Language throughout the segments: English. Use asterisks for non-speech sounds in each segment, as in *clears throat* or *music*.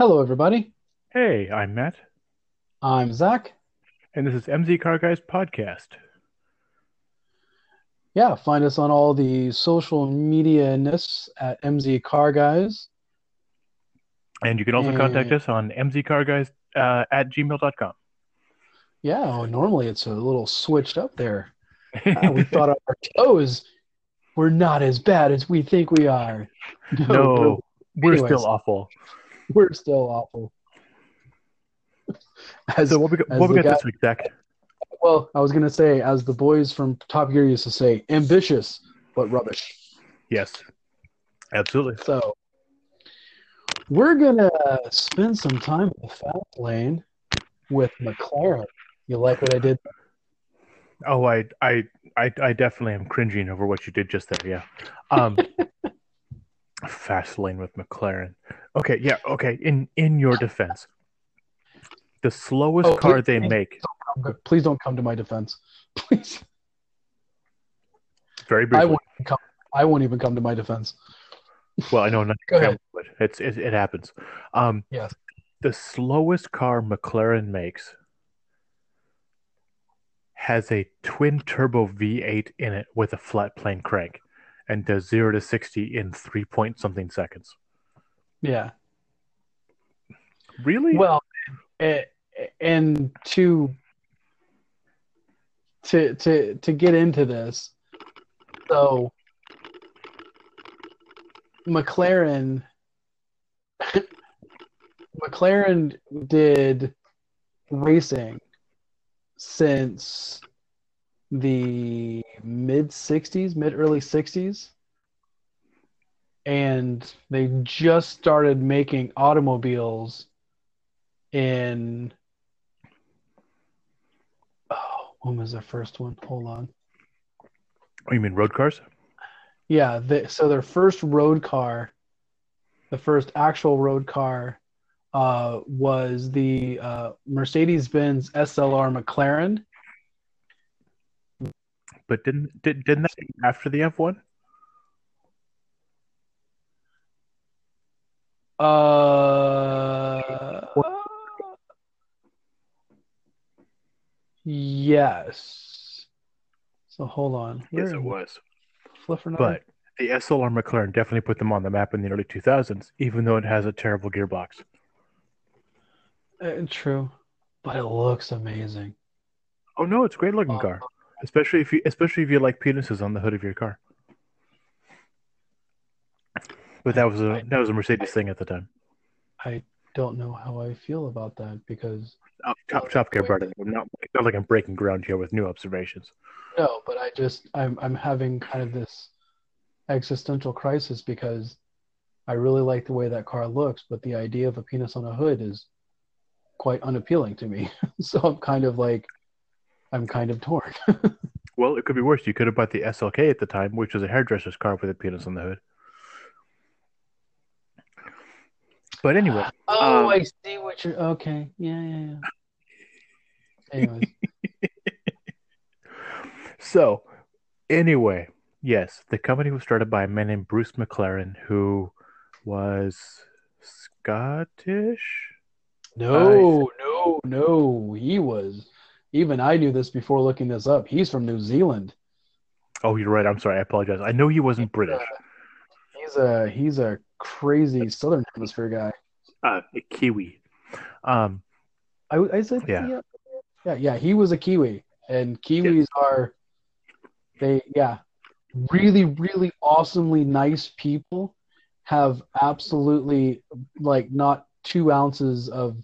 Hello, everybody. Hey, I'm Matt, I'm Zach. and this is MZ Car Guys Podcast. Yeah, find us on all the social media ness at MZ Car Guys. And you can also contact us on mzcarguys uh, at gmail.com. Yeah, oh, normally it's a little switched up there. Ah, we thought our *laughs* toes were not as bad as we think we are. no, we're anyways. still awful. *laughs* we're, still awful. As, So what we got, what we got guy- this week, Zach? well, I was gonna say, as the boys from Top Gear used to say, ambitious but rubbish. Yes, absolutely. So we're gonna spend some time in the fast lane with McLaren. You like what I did? Oh, I, I, I, I definitely am cringing over what you did just there. Yeah. Um, *laughs* fast lane with McLaren. Okay, yeah, okay. In in your defense, the slowest Oh, car please- they make, don't come- Please don't come to my defense. *laughs* Please, very I won't even come. I won't even come to my defense. Well, I know not *laughs* ahead. but it's it, it happens. Um, Yes. the slowest car McLaren makes has a twin turbo V8 in it with a flat plane crank, and does zero to sixty in three point something seconds. Yeah. Really? Well, eh, and to to to to get into this, so McLaren *laughs* McLaren did racing since the mid 60s, mid early 60s. And they just started making automobiles in oh, when was their first one? Hold on. Oh, you mean road cars? Yeah, they, so their first road car, the first actual road car, uh, was the uh, Mercedes-Benz SLR McLaren. But didn't did, didn't that be after the F one? Uh, yes. So hold on. Where Yes, it was. Fluffer But the SLR McLaren definitely put them on the map in the early two thousands, even though it has a terrible gearbox. Uh, true, but it looks amazing. Oh no, it's a great looking Uh, car, especially if you especially if you like penises on the hood of your car. But that was a that was a Mercedes thing at the time. I don't know how I feel about that because Oh, top top gear brought it. up. Not not like I'm breaking ground here with new observations. no, but I just I'm I'm having kind of this existential crisis because I really like the way that car looks, but the idea of a penis on a hood is quite unappealing to me. *laughs* so I'm kind of like I'm kind of torn. *laughs* Well, it could be worse. You could have bought the SLK at the time, which was a hairdresser's car with a penis on the hood. But anyway, *gasps* Oh, Um, I see what you're. Okay, yeah, yeah, yeah. Anyways, *laughs* so anyway, yes, the company was started by a man named Bruce McLaren, who was Scottish. no, no, no. He was. Even I knew this before looking this up. He's from New Zealand. Oh, you're right. I'm sorry. I apologize. I know he wasn't British. He's a he's a crazy Southern Hemisphere guy. Uh, a Kiwi. Um, I, I said Yeah. yeah. yeah, yeah. He was a Kiwi, and Kiwis are they yeah, really, really awesomely nice people. Have absolutely like not two ounces of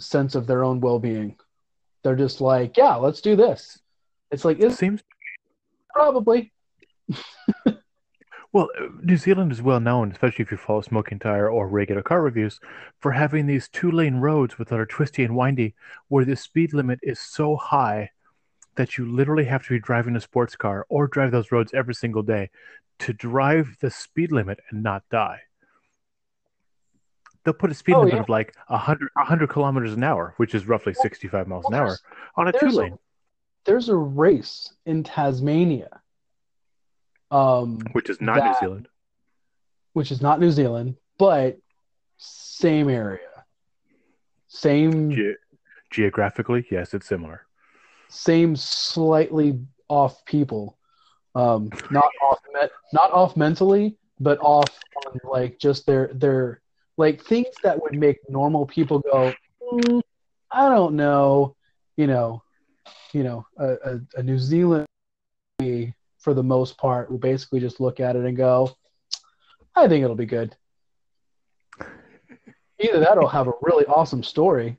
sense of their own well being. They're just like, yeah, let's do this. It's like it seems probably *laughs* well, uh, New Zealand is well known, especially if you follow Smoking Tire or regular car reviews, for having these two lane roads that are twisty and windy, where the speed limit is so high that you literally have to be driving a sports car or drive those roads every single day to drive the speed limit and not die. They'll put a speed Oh, limit yeah. of like 100, 100 kilometers an hour, which is roughly 65 miles an hour, on a two lane. there's a race in Tasmania, um, which is not New Zealand. which is not New Zealand, but same area, same Ge- geographically, yes, it's similar. same slightly off people. Um, not off me- not off mentally, but off on like just their their like things that would make normal people go, "Mm, I don't know, you know, you know, a, a, a New Zealand for the most part will basically just look at it and go, I think it'll be good. Either that or have a really awesome story.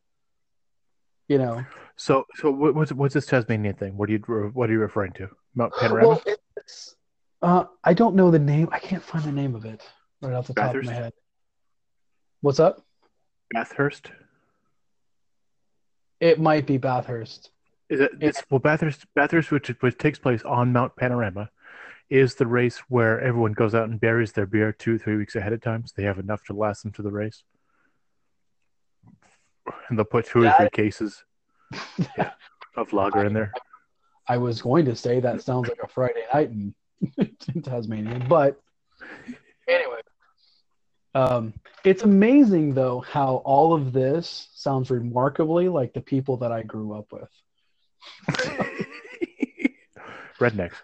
You know, So, so what- what's what's this Tasmanian thing? What are you what are you referring to? Mount Panorama? well, it's uh, I don't know the name. I can't find the name of it right off the top of my head. What's up? Bathurst? It might be Bathurst. Is it? It's well, Bathurst, Bathurst, which which takes place on Mount Panorama, is the race where everyone goes out and buries their beer two, three weeks ahead of time, so they have enough to last them to the race. And they'll put two or three cases *laughs* yeah, of lager in there. I was going to say that sounds like a Friday night in, in *laughs* Tasmania, but um, it's amazing though how all of this sounds remarkably like the people that I grew up with. *laughs* Rednecks.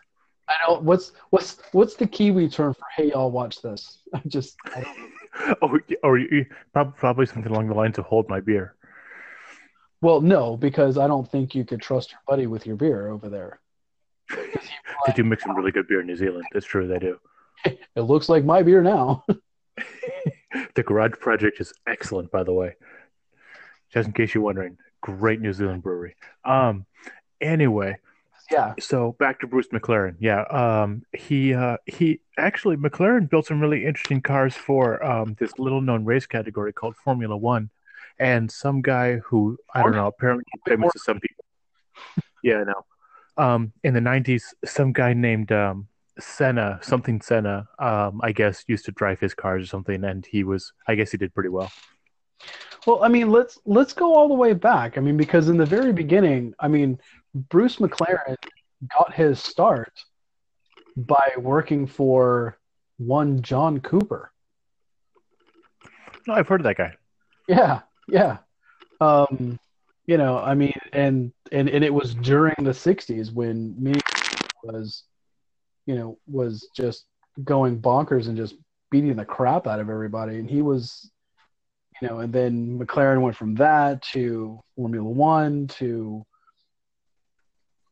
I don't. What's what's what's the Kiwi term for "Hey, y'all, watch this"? *laughs* I just I *laughs* Oh, or you, probably probably something along the lines of "Hold my beer." well, no, because I don't think you could trust your buddy with your beer over there. They do make some really good beer in New Zealand. That's true, they do. It looks like my beer now. *laughs* The Garage Project is excellent, by the way. Just in case you're wondering, great New Zealand brewery. Um, anyway, yeah, so back to Bruce McLaren. Yeah, um, he uh, he actually McLaren built some really interesting cars for um, this little known race category called Formula One, and some guy who I don't know apparently famous to some people. *laughs* Yeah, I know. Um, in the '90s, some guy named um, Senna, something Senna, um, I guess, used to drive his cars or something, and he was, I guess, he did pretty well. Well, I mean, let's let's go all the way back. I mean, because in the very beginning, I mean, Bruce McLaren got his start by working for one John Cooper. No, I've heard of that guy. Yeah, yeah. Um, you know, I mean, and and and it was during the '60s when me was, you know, was just going bonkers and just beating the crap out of everybody, and he was, you know, and then McLaren went from that to Formula One to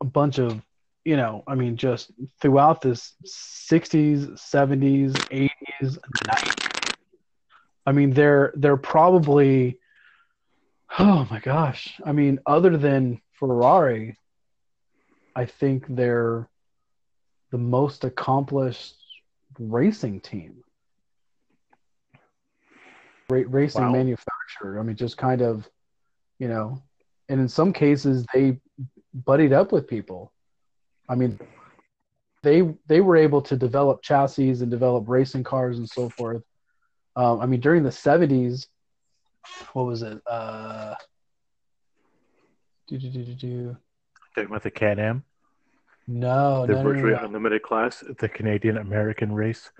a bunch of, you know, I mean, just throughout this '60s, '70s, '80s, '90s. I mean, they're they're probably Oh my gosh. I mean, other than Ferrari, I think they're the most accomplished racing team. Ra- racing Wow. manufacturer. I mean, just kind of, you know, and in some cases they buddied up with people. I mean, they they were able to develop chassis and develop racing cars and so forth. Um, I mean, during the '70s, what was it? Uh, do, do, do, do, do. About the Can Am, No, the no, no, no, virtually no. unlimited class, the Canadian American race,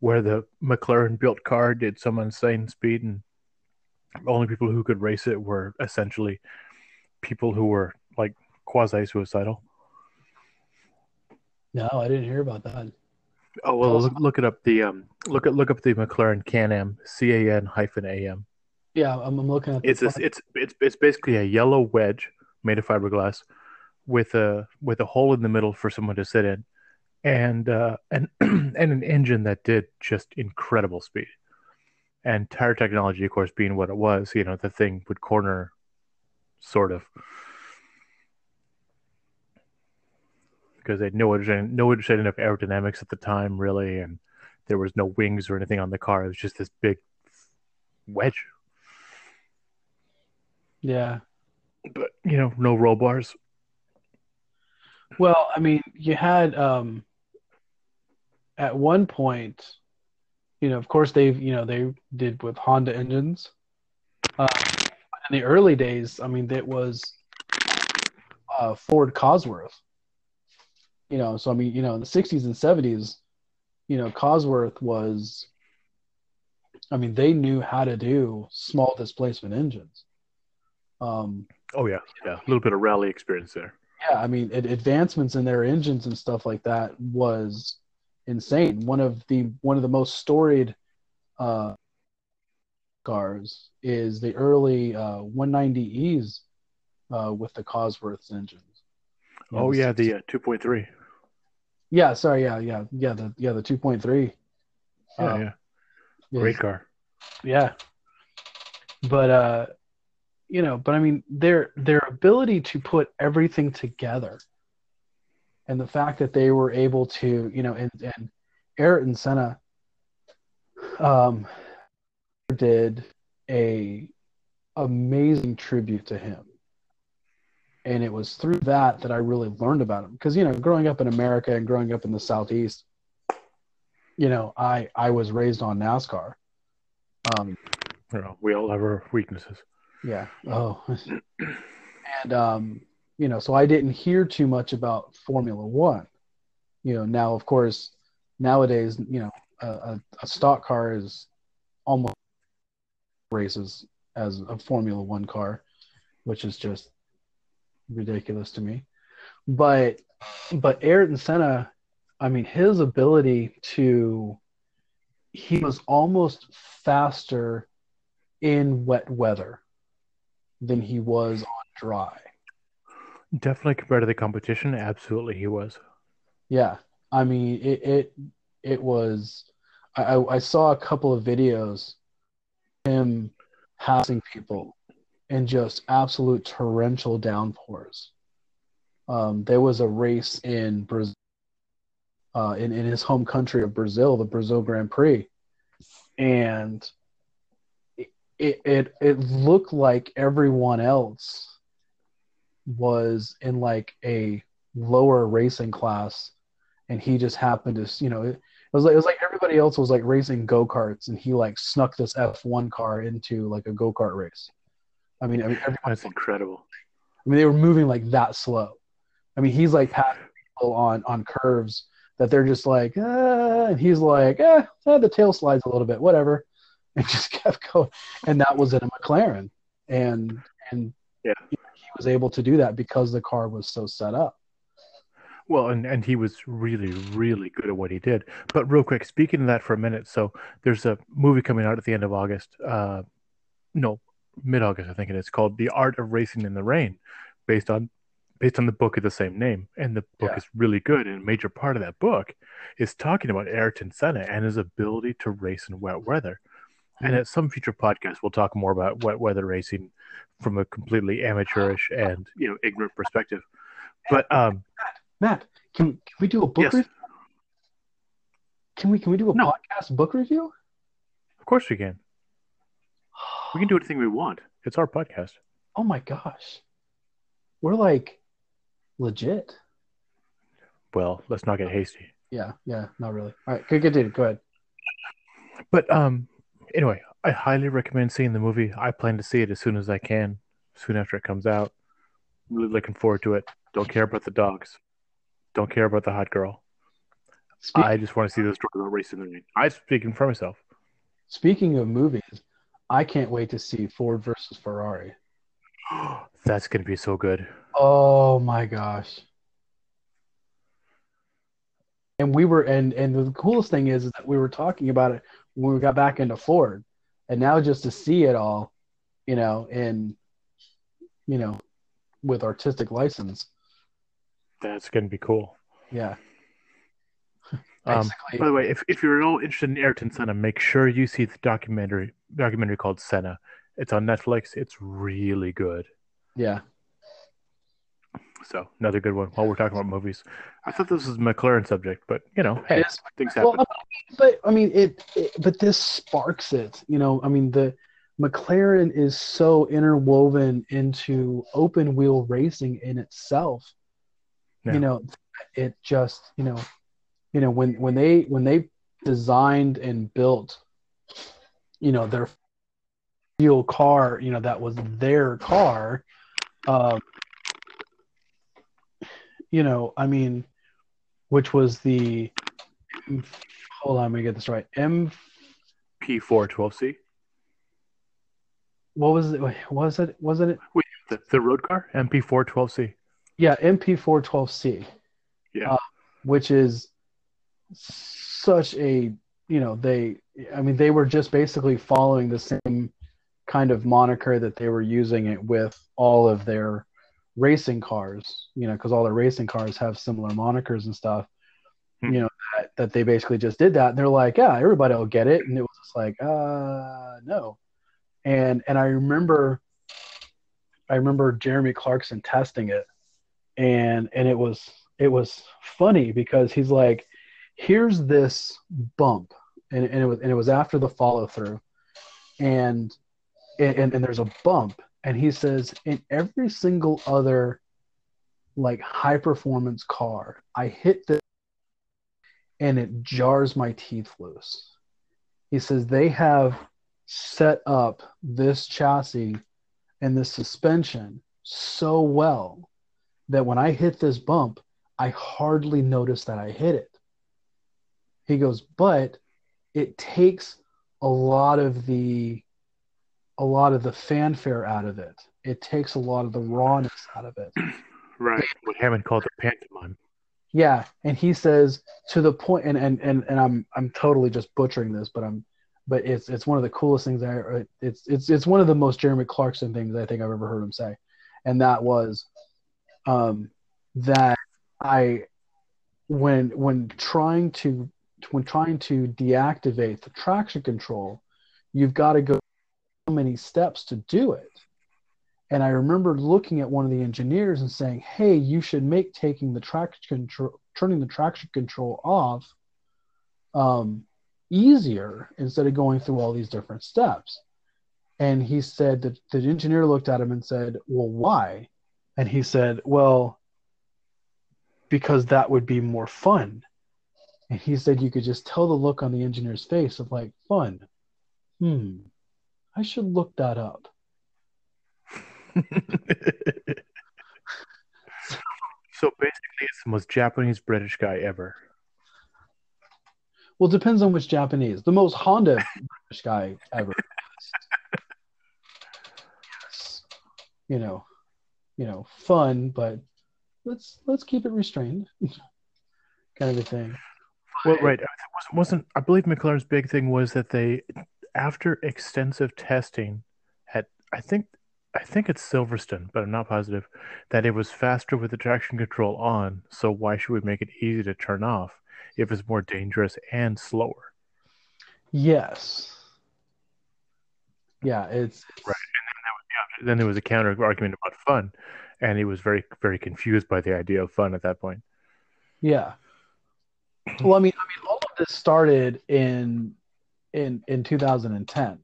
where the McLaren built car did some insane speed, and only people who could race it were essentially people who were like quasi suicidal. No, I didn't hear about that. Oh well, look, look it up. The um, look at look up the McLaren Can Am C A N hyphen A M. Yeah, I'm, I'm looking at. the It's a, it's it's it's basically a yellow wedge made of fiberglass with a with a hole in the middle for someone to sit in, and uh, and *clears throat* and an engine that did just incredible speed. And tire technology, of course, being what it was, you know, the thing would corner, sort of, because they had no understanding, no understanding of aerodynamics at the time, really, and there was no wings or anything on the car. It was just this big wedge yeah. but you know, no roll bars. Well, I mean, you had um, at one point, you know, of course they've, you know, they did with Honda engines. Uh, in the early days, I mean, it was uh, Ford Cosworth. You know, so I mean, you know, in the '60s and '70s, you know, Cosworth was I mean, they knew how to do small displacement engines. Um, Oh yeah, yeah, a little bit of rally experience there. Yeah, I mean, ad- advancements in their engines and stuff like that was insane. One of the one of the most storied uh, cars is the early uh, 190Es uh, with the Cosworth engines. Oh yeah, the uh, 2.3. yeah, sorry, yeah, yeah, yeah, the yeah the 2.3. Yeah, um, yeah, is- great car. Yeah. But uh you know, but I mean their their ability to put everything together and the fact that they were able to, you know, and, and Eric and Senna um did a amazing tribute to him. And it was through that that I really learned about him because you know, growing up in America and growing up in the southeast, you know, I I was raised on NASCAR. Um You know, we all have our weaknesses. Yeah. Oh. and um, you know, so I didn't hear too much about Formula One. You know, now of course, nowadays, you know, a, a, a stock car is almost races as a Formula One car, which is just ridiculous to me. But but Ayrton Senna, I mean, his ability to he was almost faster in wet weather than he was on dry. Definitely compared to the competition, absolutely he was. Yeah, I mean it. It, it was. I, I saw a couple of videos, him passing people, in just absolute torrential downpours. Um, there was a race in Brazil, uh, in in his home country of Brazil, the Brazil Grand Prix, and it it it looked like everyone else was in like a lower racing class and he just happened to you know it, was like it was like everybody else was like racing go-karts and he like snuck this F1 car into like a go-kart race. I mean I mean everyone, That's incredible. I mean they were moving like that slow. I mean he's like passing people on on curves that they're just like ah, and he's like eh, eh, the tail slides a little bit whatever and *laughs* just kept going and that was in a McLaren and and Yeah. he was able to do that because the car was so set up. Well, and, and he was really, really good at what he did. But real quick, speaking of that for a minute, so there's a movie coming out at the end of August. Uh, no, mid August, I think it is, called The Art of Racing in the Rain, based on based on the book of the same name. And the book Yeah. is really good. And a major part of that book is talking about Ayrton Senna and his ability to race in wet weather. And at some future podcast, we'll talk more about wet weather racing from a completely amateurish and you know ignorant perspective. But um, Matt, can, can we do a book Yes. review? Can we can we do a No. podcast book review? of course we can. We can do anything we want. It's our podcast. Oh my gosh. We're like legit. Well, let's not get hasty. Yeah, yeah, not really. All right, good, continue. Go ahead. But um, anyway, I highly recommend seeing the movie. I plan to see it as soon as I can, soon after it comes out. Really looking forward to it. Don't care about the dogs. Don't care about the hot girl. Speak, I just want to see this story about in the rain. I'm speaking for myself. speaking of movies, I can't wait to see Ford versus Ferrari. *gasps* That's gonna be so good. Oh my gosh. And we were and and the coolest thing is, is that we were talking about it when we got back into Ford. And now just to see it all, you know, in you know, with artistic license. That's gonna be cool. Yeah. *laughs* Um, by the way, if, if you're at all interested in Ayrton Senna, make sure you see the documentary documentary called Senna. It's on Netflix. It's really good. yeah. So another good one. While we're talking about movies, I thought this was a McLaren subject, but you know, hey, It is things happen. Well, but I mean, it, it. But this sparks it. You know, I mean, the McLaren is so interwoven into open wheel racing in itself. Yeah. You know, it just you know, you know when when they when they designed and built, you know, their wheel car. You know, that was their car. Um, you know, I mean, which was the hold on, let me get this right. MP412C. What was it? Was it? Wasn't it? Wait, the, the road car MP412C. Yeah, MP412C. Yeah. Uh, which is such a you know they I mean they were just basically following the same kind of moniker that they were using it with all of their racing cars, you know, because all the racing cars have similar monikers and stuff. Hmm. You know that, that they basically just did that, and they're like, yeah, everybody will get it, and it was just like, uh, no, and and I remember, I remember Jeremy Clarkson testing it, and and it was it was funny because he's like, here's this bump, and, and it was and it was after the follow through, and and and there's a bump, and he says in every single other like high performance car, I hit this and it jars my teeth loose. He says they have set up this chassis and this suspension so well that when I hit this bump, I hardly notice that I hit it. He goes, but it takes a lot of the a lot of the fanfare out of it. It takes a lot of the rawness out of it. *clears throat* Right. What Hammond called the pantomime. Yeah, and he says to the point, and and and, and I'm I'm totally just butchering this, but I'm, but it's it's one of the coolest things I it's it's it's one of the most Jeremy Clarkson things I think I've ever heard him say, and that was, um, that I, when when trying to when trying to deactivate the traction control, you've got to go so many steps to do it. And I remember looking at one of the engineers and saying, "Hey, you should make taking the traction control, turning the traction control off, um, easier instead of going through all these different steps." And he said that the engineer looked at him and said, "Well, why?" And he said, "Well, because that would be more fun." And he said you could just tell the look on the engineer's face of like, "Fun." Hmm. I should look that up. *laughs* so basically, it's the most Japanese British guy ever. Well, it depends on which Japanese. The most Honda British guy ever. yes. You know, you know, fun, but let's let's keep it restrained, *laughs* kind of a thing. Well, right. It wasn't, wasn't I believe McLaren's big thing was that they, after extensive testing, at I think I think it's Silverstone, but I'm not positive, that it was faster with the traction control on. So why should we make it easy to turn off if it's more dangerous and slower? Yes. Yeah, it's, it's Right. And then, that was, yeah, then there was a counter argument about fun, and he was very very confused by the idea of fun at that point. Yeah. Well, I mean, I mean, all of this started in in in 2010.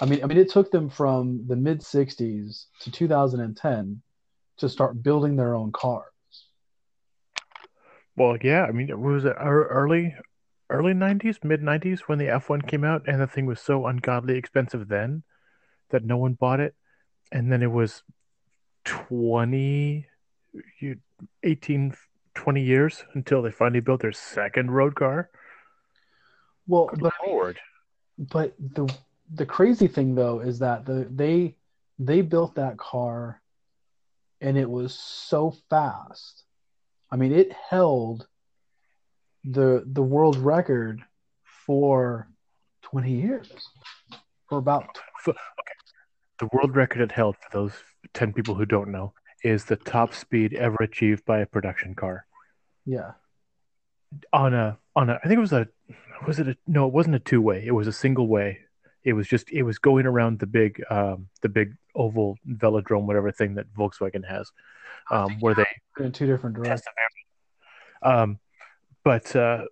I mean, I mean, it took them from the mid 60s to 2010 to start building their own cars. Well, yeah, I mean, it was ear- early early 90s, mid 90s when the F1 came out, and the thing was so ungodly expensive then that no one bought it, and then it was 20 18 20 years until they finally built their second road car. Well, Good but lord. but the the crazy thing though is that the they they built that car and it was so fast. I mean, it held the the world record for 20 years. For about Okay. The world record it held for those 10 people who don't know is the top speed ever achieved by a production car. yeah. On a on a I think it was a was it a no, it wasn't a two-way. It was a single way. It was just it was going around the big um the big oval velodrome whatever thing that Volkswagen has. Um where they In two different directions. test the variant. Um but uh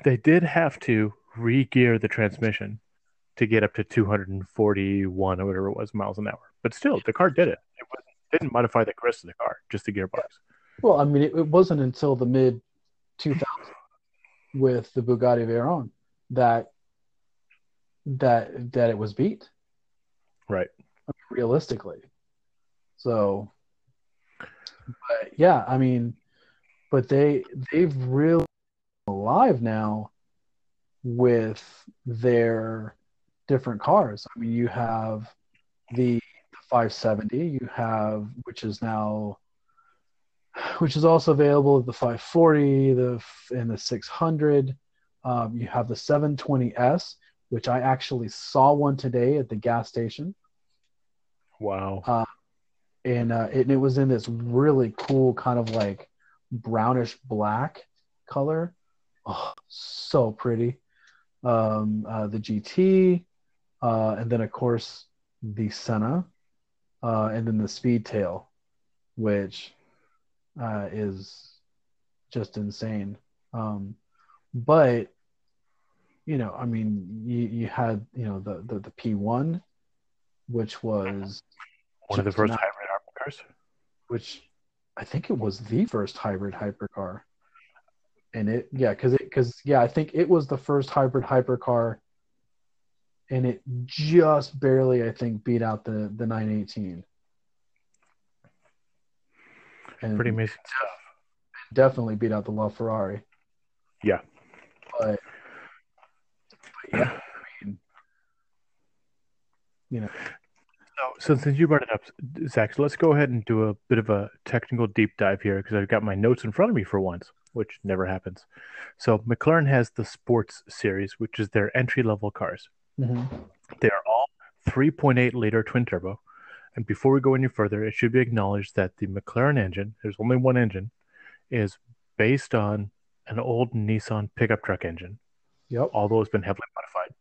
*clears throat* they did have to re-gear the transmission to get up to 241 or whatever it was miles an hour. But still, the car did it. It was, didn't modify the rest of the car, just the gearbox. Well, I mean, it, it wasn't until the mid 2000s with the Bugatti Veyron that that that it was beat Right. realistically. So, but yeah, I mean, but they they've really alive now with their different cars. I mean, you have the 570, you have which is now which is also available at the 540, the and the 600. Um, you have the 720s, which I actually saw one today at the gas station. Wow. Uh, and uh, it, it was in this really cool kind of like brownish black color. Oh, so pretty. Um, uh, the GT, uh, and then of course the Senna, uh, and then the Speedtail, which uh, is just insane. Um, but you know, I mean, you, you had you know the the, the P1, which was One of the first not- hybrid hypercars. which I think it was the first hybrid hypercar. And it, yeah, because it, because yeah, I think it was the first hybrid hypercar, and it just barely, I think, beat out the the 918. And Pretty amazing stuff. definitely beat out the LaFerrari. Yeah. But, but yeah, I mean, you know, So, so since you brought it up, Zach, so let's go ahead and do a bit of a technical deep dive here because I've got my notes in front of me for once, which never happens. So McLaren has the Sports Series, which is their entry level cars. mhm. They are all 3.8 liter twin turbo. And before we go any further, it should be acknowledged that the McLaren engine, there's only one engine, is based on an old Nissan pickup truck engine, yep, although it's been heavily modified.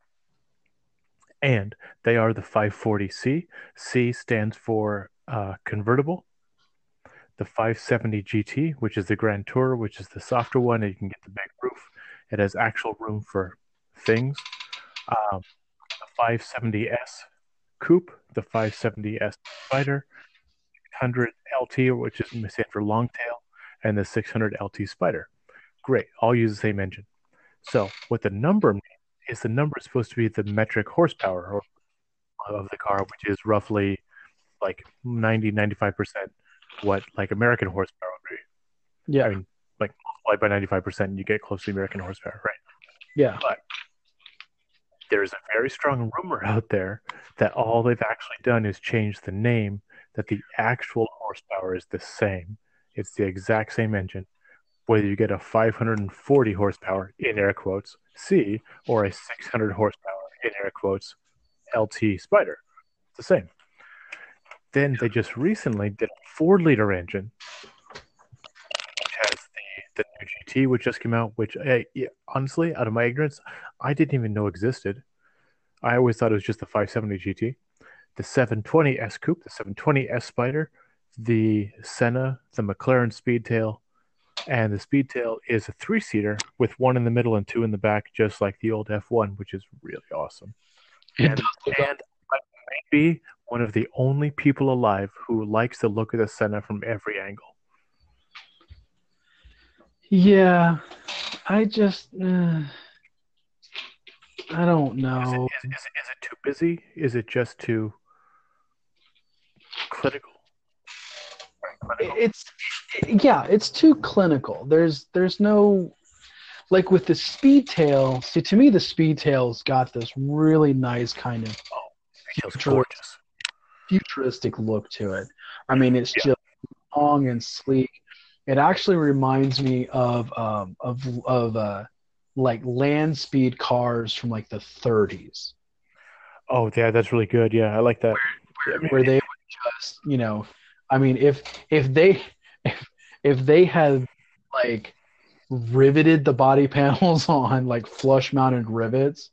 And they are the 540C. C stands for uh, convertible. The 570 GT, which is the Grand Tour, which is the softer one, and you can get the big roof. It has actual room for things. Um, the 570S Coupe, the 570S Spider, 600 LT, which is stand for long tail, and the 600 LT Spider. Great, all use the same engine. So, what the number means is the number is supposed to be the metric horsepower of the car, which is roughly like 90, 95% what like American horsepower would be. yeah, I mean, like multiplied by 95%, you get close to American horsepower, right? yeah, there's a very strong mm-hmm. rumor out there that all they've actually done is change the name, that the actual horsepower is the same. It's the exact same engine, whether you get a 540 horsepower in air quotes C or a 600 horsepower in air quotes LT Spider. It's the same. Then they just recently did a four liter engine, which has the, the new GT, which just came out, which I, yeah, honestly, out of my ignorance, I didn't even know existed. I always thought it was just the 570 GT. The 720 S Coupe, the 720 S Spider, the Senna, the McLaren Speedtail, and the Speedtail is a three seater with one in the middle and two in the back, just like the old F1, which is really awesome. And, and I may be one of the only people alive who likes the look of the Senna from every angle. Yeah, I just, uh, I don't know. is, is, is it too busy? Is it just too clinical? Clinical. It's, yeah, it's too clinical. There's, there's no, like with the speed tail. See, to me, the speed tail's got this really nice kind of Feels gorgeous. futuristic look to it. I mean, it's Yeah. just long and sleek. It actually reminds me of um, of of uh, like land speed cars from like the 30s. Oh, yeah, that's really good. Yeah, I like that. where they would just you know i mean if if they if, if they had like riveted the body *laughs* panels on like flush mounted rivets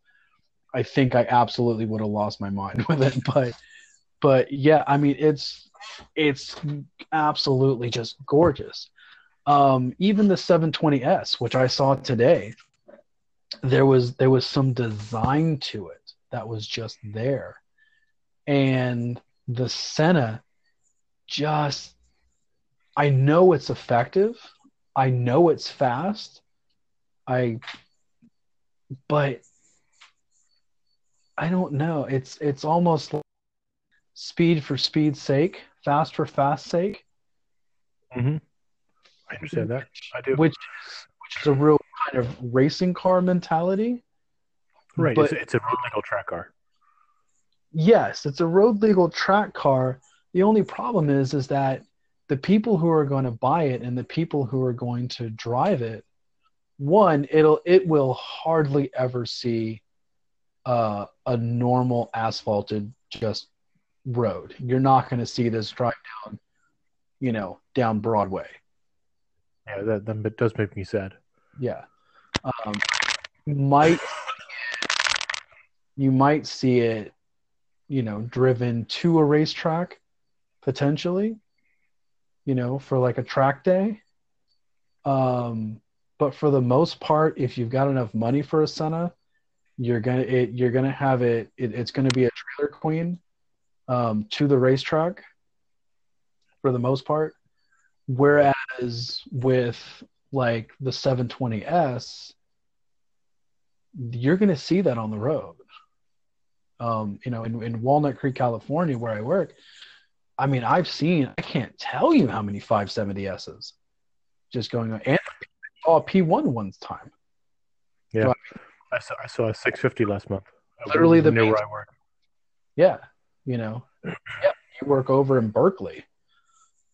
i think i absolutely would have lost my mind *laughs* with it but but yeah i mean it's it's absolutely just gorgeous um even the 720s which i saw today there was there was some design to it that was just there and the Senna just I know it's effective. I know it's fast. I but I don't know. It's it's almost like speed for speed's sake, fast for fast sake, hmm I understand that. I do. which which is a real kind of racing car mentality. right. but- it's, it's a road legal track car. yes, it's a road legal track car. The only problem is is that the people who are going to buy it and the people who are going to drive it, one, it'll it will hardly ever see uh, a normal asphalted just road. You're not going to see this drive down, you know, down Broadway. Yeah, that, that does make me sad. Yeah. Um, might you might see it, you know, driven to a racetrack potentially, you know, for like a track day. Um, but for the most part, if you've got enough money for a Senna, you're gonna it, you're gonna have it, it it's gonna be a trailer queen um, to the racetrack for the most part. Whereas with like the 720S, you're going to see that on the road. Um, you know, in, in Walnut Creek, California, where I work, I mean, I've seen, I can't tell you how many 570Ss just going on. And I saw a P1 one time. Yeah. So, I, saw, I saw a 650 last month. Literally the near where I work. Yeah. You know, *clears throat* yeah, you work over in Berkeley.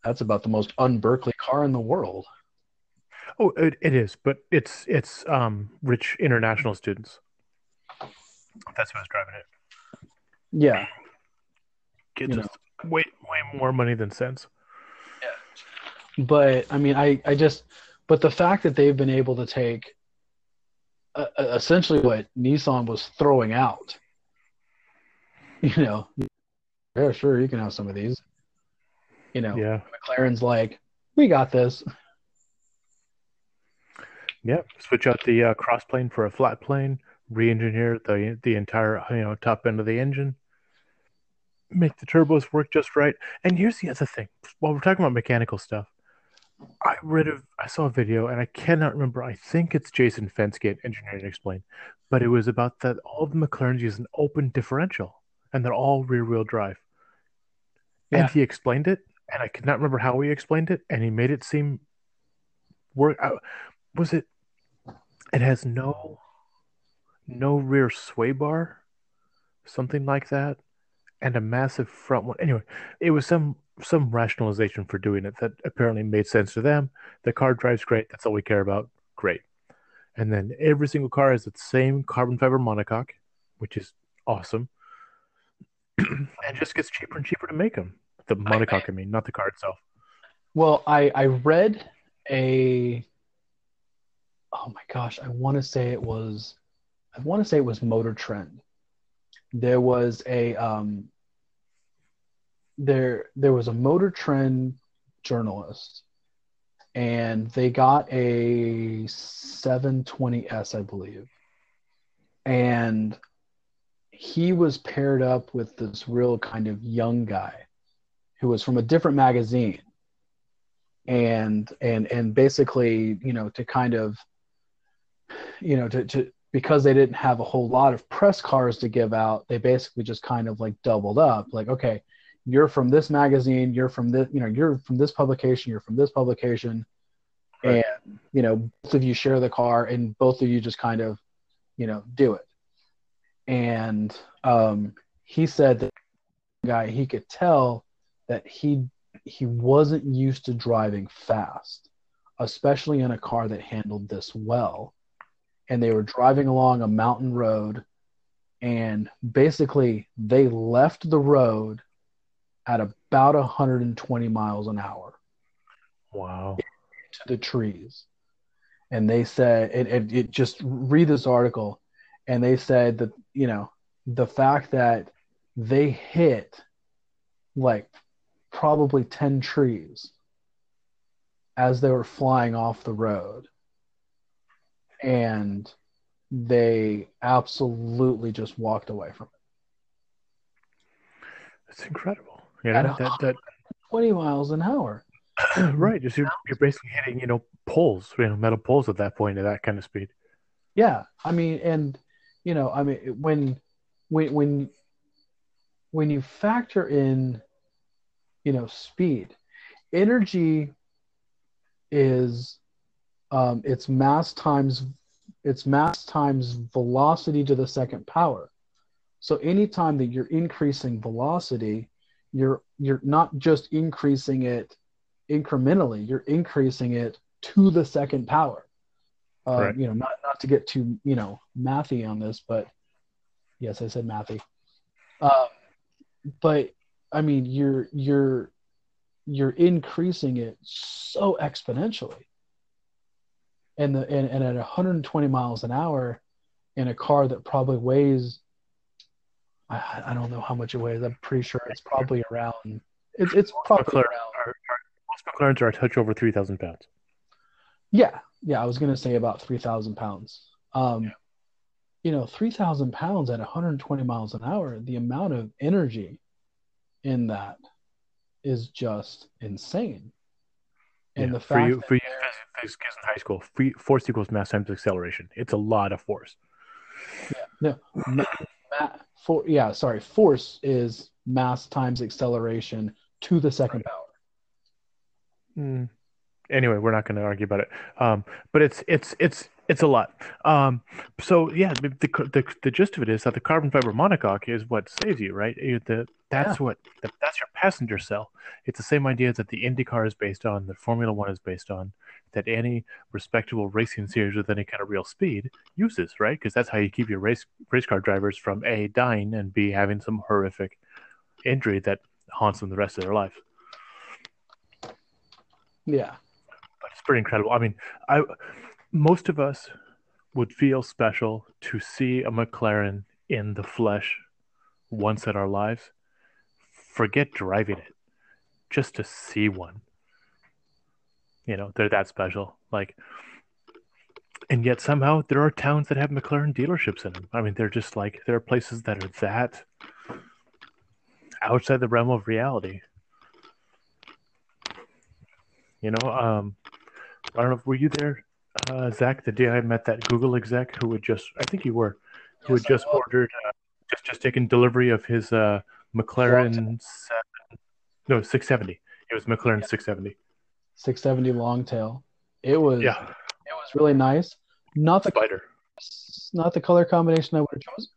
That's about the most un-Berkeley car in the world. Oh, it, it is, but it's it's um rich international students. That's who's driving it. Yeah. Kids with way way more money than sense. Yeah. But I mean, I I just but the fact that they've been able to take uh, essentially what Nissan was throwing out, *laughs* you know, yeah, sure, you can have some of these. You know, yeah. McLaren's like, we got this. Yeah, switch out the uh, cross plane for a flat plane, re-engineer the the entire you know top end of the engine, make the turbos work just right. And here's the other thing: while we're talking about mechanical stuff, I read of I saw a video, and I cannot remember. I think it's Jason Fenske Engineering Explained, but it was about that all of the McLarens use an open differential, and they're all rear-wheel drive. Yeah. And he explained it, and I could not remember how he explained it, and he made it seem work. Uh, was it it has no no rear sway bar, something like that, and a massive front one. Anyway, it was some some rationalization for doing it that apparently made sense to them. The car drives great. That's all we care about. Great. And then every single car has the same carbon fiber monocoque, which is awesome. *clears throat* and just gets cheaper and cheaper to make them. The monocoque, I, I mean, not the car itself. Well, I I read a oh my gosh, I want to say it was, I want to say it was Motor Trend. There was a um, there there was a Motor Trend journalist, and they got a 720s, I believe, and he was paired up with this real kind of young guy who was from a different magazine and and and basically you know to kind of you know, to, to because they didn't have a whole lot of press cars to give out, they basically just kind of like doubled up. Like, okay, you're from this magazine, you're from this, you know, you're from this publication, you're from this publication, right. and you know, both of you share the car, and both of you just kind of, you know, do it. And um, he said that guy he could tell that he he wasn't used to driving fast, especially in a car that handled this well. And they were driving along a mountain road and basically they left the road at about 120 miles an hour. Wow. To the trees. And they said it, it, it just read this article and they said that you know the fact that they hit like probably 10 trees as they were flying off the road and they absolutely just walked away from it. That's incredible. Yeah, At that, that 20 miles an hour. *clears throat* right. Just you're, you're basically hitting, you know, poles, you know, metal poles at that point at that kind of speed. Yeah. I mean, and, you know, I mean, when, when, when, when you factor in, you know, speed, energy is um, it's mass times it's mass times velocity to the second power. So anytime that you're increasing velocity, you're you're not just increasing it incrementally, you're increasing it to the second power. Uh, Right. You know, not not to get too you know mathy on this, but yes, I said mathy. Um, but I mean, you're you're you're increasing it so exponentially, and the and, and at 120 miles an hour, in a car that probably weighs, I, I don't know how much it weighs. I'm pretty sure it's probably around. It's it's probably McLaren around. are, most McLarens are a touch over 3,000 pounds. Yeah, yeah. I was gonna say about 3,000 pounds. Um, Yeah. you know, 3,000 pounds at 120 miles an hour. The amount of energy in that is just insane. And Yeah, the for you, that for you physics kids in high school, free, force equals mass times acceleration. It's a lot of force. Yeah, No, ma- ma- for yeah, sorry. Force is mass times acceleration to the second power. Mm. Anyway, we're not going to argue about it. Um, but it's it's it's it's a lot. Um, so yeah, the, the the gist of it is that the carbon fiber monocoque is what saves you, right? The that's what the, that's your passenger cell. It's the same idea that the IndyCar is based on, that Formula One is based on, that any respectable racing series with any kind of real speed uses, right? Because that's how you keep your race race car drivers from a dying and b having some horrific injury that haunts them the rest of their life. Yeah, but it's pretty incredible. I mean, I most of us would feel special to see a McLaren in the flesh once in our lives. Forget driving it, just to see one. You know, they're that special. Like, and yet somehow there are towns that have McLaren dealerships in them. I mean, they're just like there are places that are that outside the realm of reality. You know, um, I don't know. Were you there, uh, Zach, the day I met that Google exec who had just, I think you were, who Yes, had just ordered, uh, just just taken delivery of his uh, McLaren seven, no six seventy. It was McLaren six seventy. 670 long tail. It was Yeah, it was really nice. Not the Spider. not the color combination I would have chosen,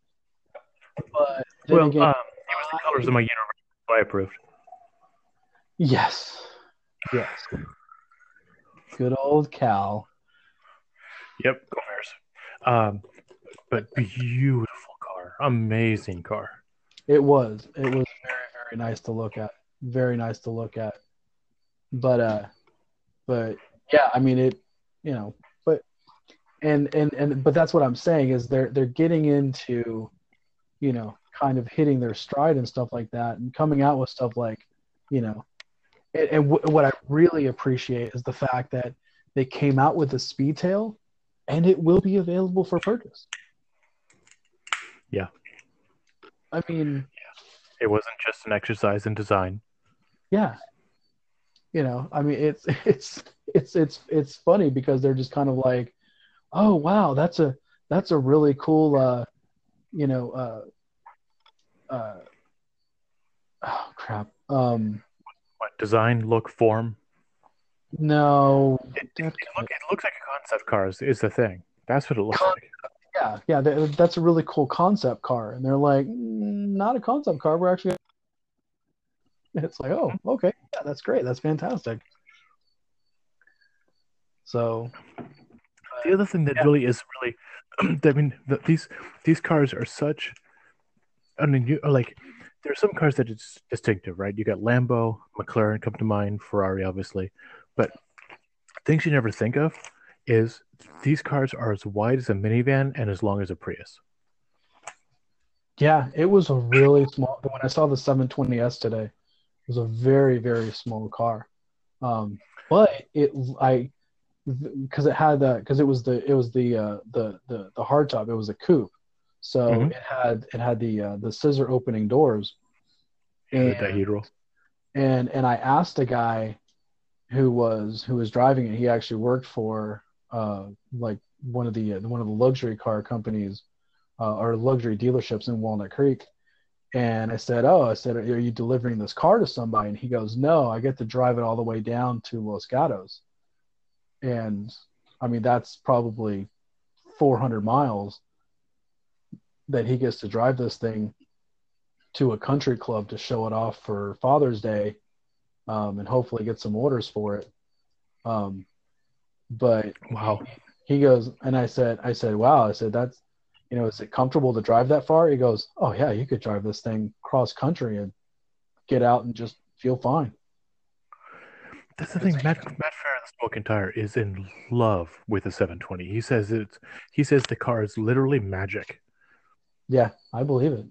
but Well, again, um, it was the colors of my universe, so I approved. yes, yes. Good old Cal. Yep, go Bears. Um, but beautiful car, amazing car. It was. It was very, very nice to look at. Very nice to look at. But uh but yeah, I mean it you know, but and and and but that's what I'm saying is they're they're getting into, you know, kind of hitting their stride and stuff like that and coming out with stuff like, you know, and, and w- what I really appreciate is the fact that they came out with the Speedtail and it will be available for purchase. Yeah. I mean, It wasn't just an exercise in design. yeah you know i mean it's *laughs* it's it's it's it's funny because they're just kind of like oh wow that's a that's a really cool uh you know uh uh oh crap um What design, look, form? no It, it, it, look, it looks like a concept car. Is, is the thing. That's what it looks Con- like. yeah yeah th- that's a really cool concept car and they're like "Mm, not a concept car we're actually *laughs* it's like oh okay yeah that's great that's fantastic so The other thing that Yeah. really is really, *clears throat* I mean, the, these these cars are such. I mean, you like there are some cars that that is distinctive, right? You got Lambo, McLaren come to mind, Ferrari, obviously, but things you never think of is these cars are as wide as a minivan and as long as a Prius. Yeah, it was a really small. When I saw the 720s today, it was a very, very small car. Um, but it, I, because it had the, because it was the, it was the, uh, the, the, the hardtop. It was a coupe, so Mhm. it had, it had the, uh, the scissor opening doors, The and dihedral. and and I asked a guy who was who was driving it. He actually worked for uh like one of the one of the luxury car companies uh, or luxury dealerships in Walnut Creek. And I said, "Oh, I said, are you delivering this car to somebody?" And he goes, "No, I get to drive it all the way down to Los Gatos." And I mean, that's probably 400 miles. that he gets to drive this thing to a country club to show it off for Father's Day, um, and hopefully get some orders for it. Um, but Wow. he goes, and I said, I said, wow, I said that's, you know, is it comfortable to drive that far? He goes, oh yeah, you could drive this thing cross country and get out and just feel fine. That's the thing. Matt, Matt Farah, the Smoking Tire, is in love with the 720. He says it's. He says the car is literally magic. Yeah, I believe it.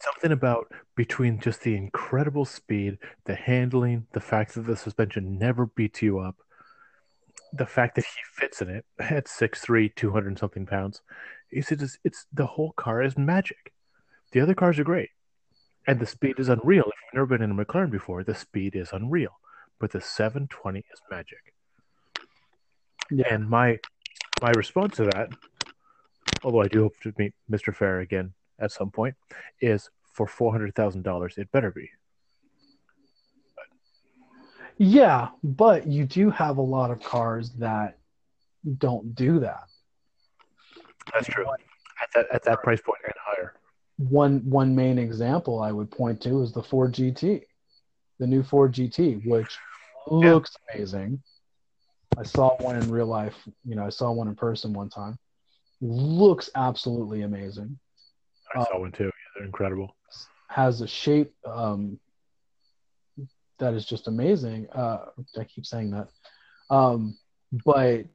Something about between just the incredible speed, the handling, the fact that the suspension never beats you up, the fact that he fits in it *laughs* at 6'3", 200 something pounds. He said it's, it's the whole car is magic. The other cars are great, and the speed is unreal. If you've never been in a McLaren before, the speed is unreal, but the 720 is magic. Yeah. And my my response to that, although I do hope to meet Mr. Farah again at some point, is for four hundred thousand dollars, it better be. Yeah, but you do have a lot of cars that don't do that. That's true. At that at that price point and higher. One one main example I would point to is the Ford GT, the new Ford GT, which Yeah. looks amazing. I saw one in real life. You know, I saw one in person one time. Looks absolutely amazing. I saw one too. Yeah, they're incredible. Has a shape um, that is just amazing. Uh, I keep saying that, um, but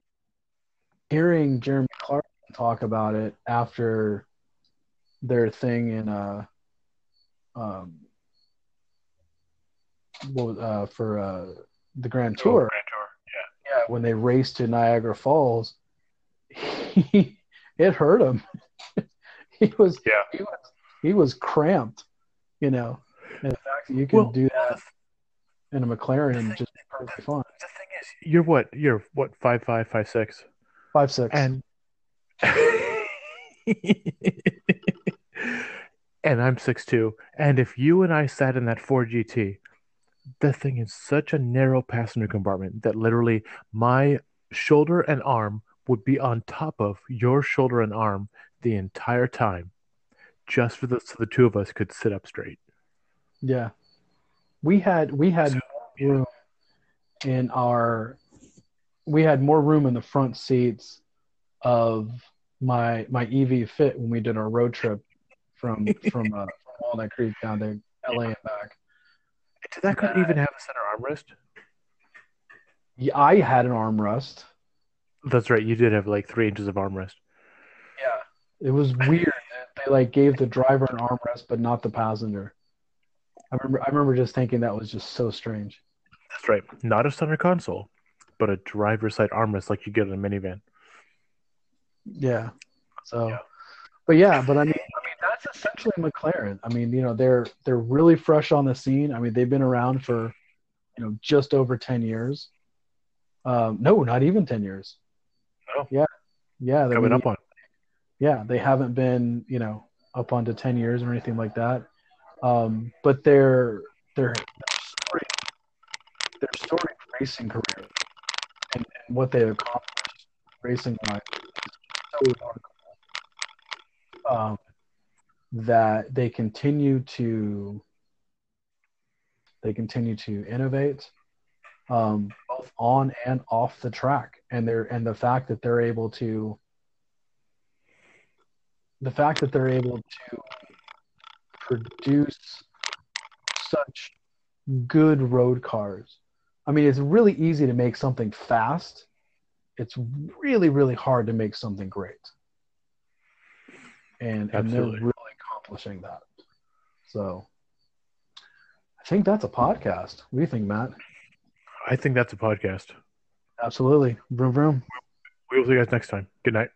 hearing Jeremy Clark talk about it after their thing in uh, um, what was, uh, for uh, the Grand Tour, Grand Tour. yeah, when they raced to Niagara Falls, he, *laughs* it hurt him. *laughs* he was Yeah. he was he was cramped, you know. And the fact that you can Well, do that in a McLaren and just be perfectly fine. The thing is, you're what? You're what? Five five, five six, Five six. and *laughs* and I'm six two. And if you and I sat in that Ford GT, the thing is such a narrow passenger compartment that literally my shoulder and arm would be on top of your shoulder and arm the entire time, just for the so the two of us could sit up straight. yeah. We had we had So, more room in our we had more room in the front seats of my my EV Fit when we did our road trip from *laughs* from uh, from Walnut Creek down to LA and back. Did that car even have a center armrest? Yeah, I had an armrest. That's right. You did have like three inches of armrest. Yeah. It was weird. They like gave the driver an armrest but not the passenger. I remember I remember just thinking that was just so strange. That's right. Not a center console, but a driver's side armrest like you get in a minivan. Yeah. So Yeah. but yeah, but I mean I mean that's essentially McLaren. I mean, you know, they're they're really fresh on the scene. I mean, they've been around for you know just over 10 years. Um no, not even 10 years. Oh. Yeah. Yeah, Coming up on. yeah, they haven't been, you know, up onto 10 years or anything like that. Um, but their their story, their story racing career and, and what they've accomplished racing wise is so remarkable. Um, that they continue to they continue to innovate um, both on and off the track and they're and the fact that they're able to the fact that they're able to produce such good road cars. I mean, it's really easy to make something fast. It's really, really hard to make something great. And, and they're really accomplishing that. So I think that's a podcast. What do you think, Matt? I think that's a podcast. Absolutely. Vroom, vroom. We will see you guys next time. Good night.